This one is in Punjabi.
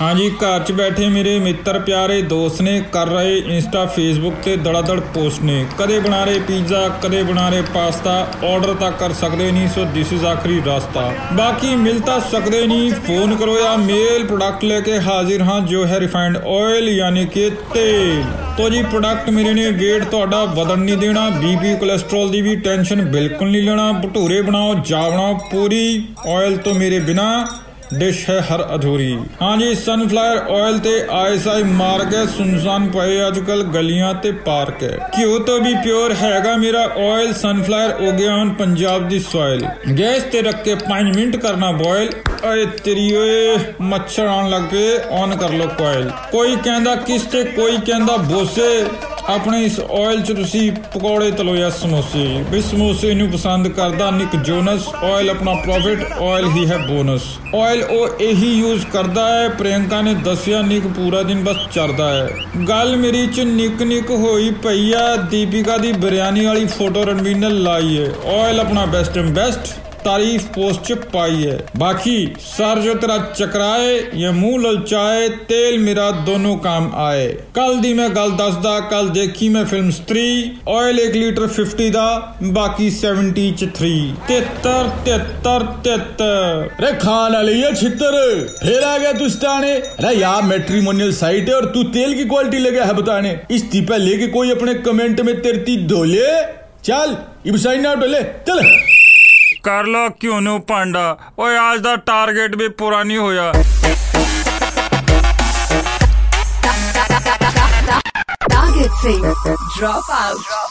ਹਾਂਜੀ, ਘਰ 'ਚ ਬੈਠੇ ਮੇਰੇ ਮਿੱਤਰ ਪਿਆਰੇ ਦੋਸਤ ਨੇ ਕਰ ਰਹੇ ਇੰਸਟਾ, ਫੇਸਬੁੱਕ ਤੇ ਦੜਾਦੜ ਪੋਸਟ ਨੇ। ਕਦੇ ਬਣਾ ਰਹੇ ਪੀਜ਼ਾ, ਕਦੇ ਬਣਾ ਰਹੇ ਪਾਸਤਾ, ਆਰਡਰ ਤਾਂ ਕਰ ਸਕਦੇ ਨਹੀਂ, ਸੋ ਦਿਸ ਇਜ਼ ਆਖਰੀ ਰਸਤਾ। ਬਾਕੀ ਮਿਲ ਤਾਂ ਸਕਦੇ ਨਹੀਂ, ਫੋਨ ਕਰੋ ਜਾਂ ਮੇਲ ਪ੍ਰੋਡਕਟ ਲੈ ਕੇ ਹਾਜ਼ਰ ਹਾਂ, ਜੋ ਹੈ ਰਿਫਾਈਨਡ ਆਇਲ ਯਾਨੀ ਕਿ ਤੇਲ। ਤੋ ਜੀ ਪ੍ਰੋਡਕਟ ਮੇਰੇ ਨੇ weight ਤੁਹਾਡਾ ਵਧਣ ਨਹੀਂ ਦੇਣਾ ਬੀਪੀ ਕੋਲੇਸਟ੍ਰੋਲ ਦੀ ਵੀ ਟੈਨਸ਼ਨ ਬਿਲਕੁਲ ਨਹੀਂ ਲੈਣਾ, ਭਟੂਰੇ ਬਣਾਓ ਜਾ ਬਣਾਓ, ਪੂਰੀ ਆਇਲ ਤੋਂ ਮੇਰੇ ਬਿਨਾ। ਡਿਸ਼ ਹੈ ਹਰ ਅਧੂਰੀ। ਹਾਂਜੀ ਸਨਫਲਾਵਰ ਆਇਲ ਤੇ ਆਈਐਸਆਈ ਮਾਰਕ ਹੈ, ਸੁਨਸਾਨ ਪਏ ਅੱਜਕੱਲ ਗਲੀਆਂ ਤੇ ਪਾਰਕ ਹੈ। ਘਿਓ ਤੋਂ ਵੀ ਪਿਓਰ ਹੈਗਾ ਮੇਰਾ ਆਇਲ ਸਨਫਲਾਵਰ ਉਗਿਆਨ ਪੰਜਾਬ ਦੀ ਸੋਇਲ ਗੈਸ ਤੇ ਰੱਖ ਕੇ 5 ਮਿੰਟ ਕਰਨਾ ਬੋਇਲ ਓਏ ਤੇਰੀ ਓਏ, ਮੱਛਰ ਆਉਣ ਲੱਗ ਪਏ ਔਨ ਕਰ ਲੋ ਕੋਇਲ ਕੋਈ ਕਹਿੰਦਾ ਕਿਸ ਤੇ, ਕੋਈ ਕਹਿੰਦਾ ਬੋਸੇ। ਆਪਣੇ ਇਸ ਆਇਲ ਚ ਤੁਸੀਂ ਪਕੌੜੇ ਤਲੋ ਜਾਂ ਸਮੋਸੇ। ਵੀ ਸਮੋਸੇ ਨੂੰ ਪਸੰਦ ਕਰਦਾ ਨਿਕ ਜੋਨਸ। ਆਇਲ ਆਪਣਾ ਪ੍ਰੋਫਿਟ ਆਇਲ ਹੀ ਹੈ ਬੋਨਸ ਆਇਲ ਉਹ ਇਹੀ ਯੂਜ਼ ਕਰਦਾ ਹੈ, ਪ੍ਰਿਯੰਕਾ ਨੇ ਦੱਸਿਆ, ਨਿਕ ਪੂਰਾ ਦਿਨ ਬਸ ਚਰਦਾ ਹੈ। ਗੱਲ ਮੇਰੀ ਚ ਨਿਕ ਨਿਕ ਹੋਈ ਪਈ ਆ, ਦੀਪਿਕਾ ਦੀ ਬਿਰਿਆਨੀ ਵਾਲੀ ਫੋਟੋ ਰਣਵੀਰ ਨੇ ਲਾਈ ਹੈ ਆਇਲ ਆਪਣਾ ਬੈਸਟ ਐਂਡ ਬੈਸਟ तारीफ़ पोस्ट पाई है। बाकी सर जो तेरा चकराए, या मुँह ललचाए, तेल मेरा दोनों काम आए। कल दी मैं गल दसदा कल देखी मैं फ़िल्म स्त्री ऑयल एक लीटर फिफ्टी दा, बाकी सेवेंटी च थ्री तेतर तेतर तेतर रे खान वाली है छितर फिर आ गया तू स्टाने। अरे यार मेट्रीमोनियल साइट है और तू तेल की क्वालिटी ले गया है बताने। इस टीपा लेके कोई अपने कमेंट में तेरती धोले? चल इब आउट ले। चल। कर लो, क्यों नू पांडा? ओए, आज का टारगेट भी पूरा नहीं हो टारगेट सिंह ड्रॉप आउट